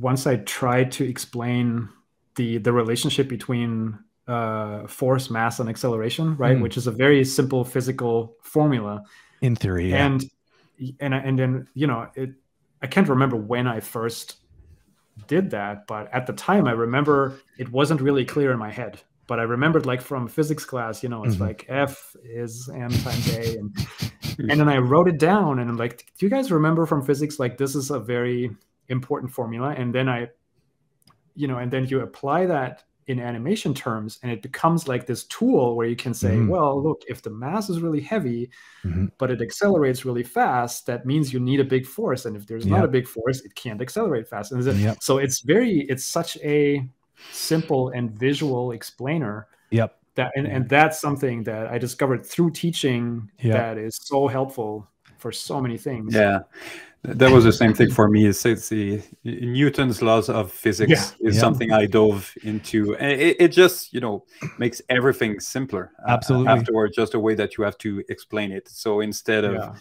once I tried to explain the the relationship between uh, force, mass, and acceleration, right, mm. which is a very simple physical formula in theory, yeah. and and and then you know it. I can't remember when I first did that, but at the time I remember it wasn't really clear in my head. But I remembered like from physics class, you know, it's mm-hmm. like F is m times a, and and then I wrote it down, and I'm like, do you guys remember from physics like this is a very important formula? And then I, you know, and then you apply that in animation terms and it becomes like this tool where you can say mm-hmm. well look if the mass is really heavy mm-hmm. but it accelerates really fast that means you need a big force and if there's yep. not a big force it can't accelerate fast and yep. so it's very it's such a simple and visual explainer yep that and, and that's something that i discovered through teaching yep. that is so helpful for so many things yeah that was the same thing for me. It's, it's the Newton's laws of physics yeah. is yeah. something I dove into, it, it, just you know makes everything simpler. Uh, Absolutely. Afterward, just a way that you have to explain it. So instead of yeah.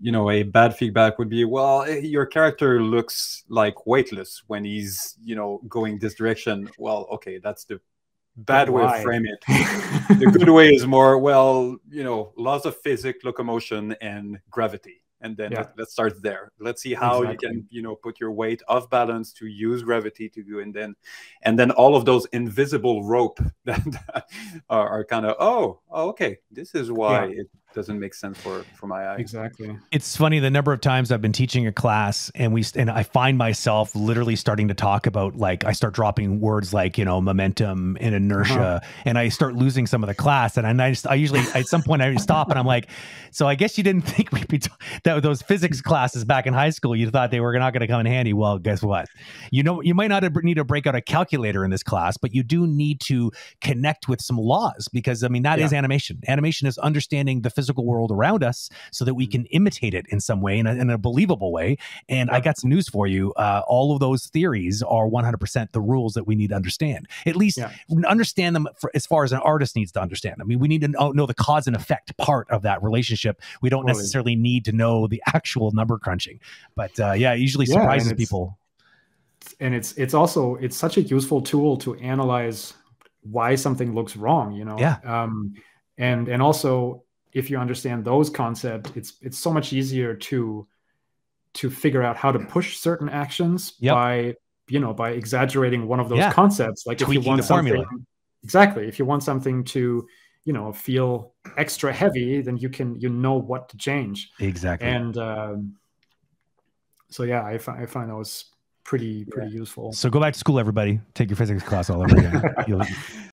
you know a bad feedback would be well eh, your character looks like weightless when he's you know going this direction. Well, okay, that's the bad way to frame it. the good way is more well you know laws of physics, locomotion, and gravity and then yeah. let, us start there let's see how exactly. you can you know put your weight off balance to use gravity to do and then and then all of those invisible rope that are, are kind of oh, oh okay this is why yeah. it doesn't make sense for for my eye. Exactly. It's funny the number of times i've been teaching a class and we and i find myself literally starting to talk about like i start dropping words like you know momentum and inertia uh-huh. and i start losing some of the class and i just i usually at some point i stop and i'm like so i guess you didn't think we'd be t- that those physics classes back in high school you thought they were not going to come in handy. Well guess what? You know you might not need to break out a calculator in this class but you do need to connect with some laws because i mean that yeah. is animation. Animation is understanding the physical physical world around us so that we mm-hmm. can imitate it in some way, in a, in a believable way. And I got some news for you. Uh, all of those theories are 100% the rules that we need to understand. At least yeah. understand them for, as far as an artist needs to understand. I mean, we need to know, know the cause and effect part of that relationship. We don't totally. necessarily need to know the actual number crunching. But uh, yeah, it usually yeah, surprises people. And it's it's also it's such a useful tool to analyze why something looks wrong. You know. Yeah. Um, and and also if you understand those concepts, it's it's so much easier to to figure out how to push certain actions yep. by you know by exaggerating one of those yeah. concepts. Like Tweaking if you want something formula. exactly, if you want something to you know feel extra heavy, then you can you know what to change exactly. And um, so yeah, I, find I find those pretty pretty yeah. useful. So go back to school, everybody. Take your physics class all over again.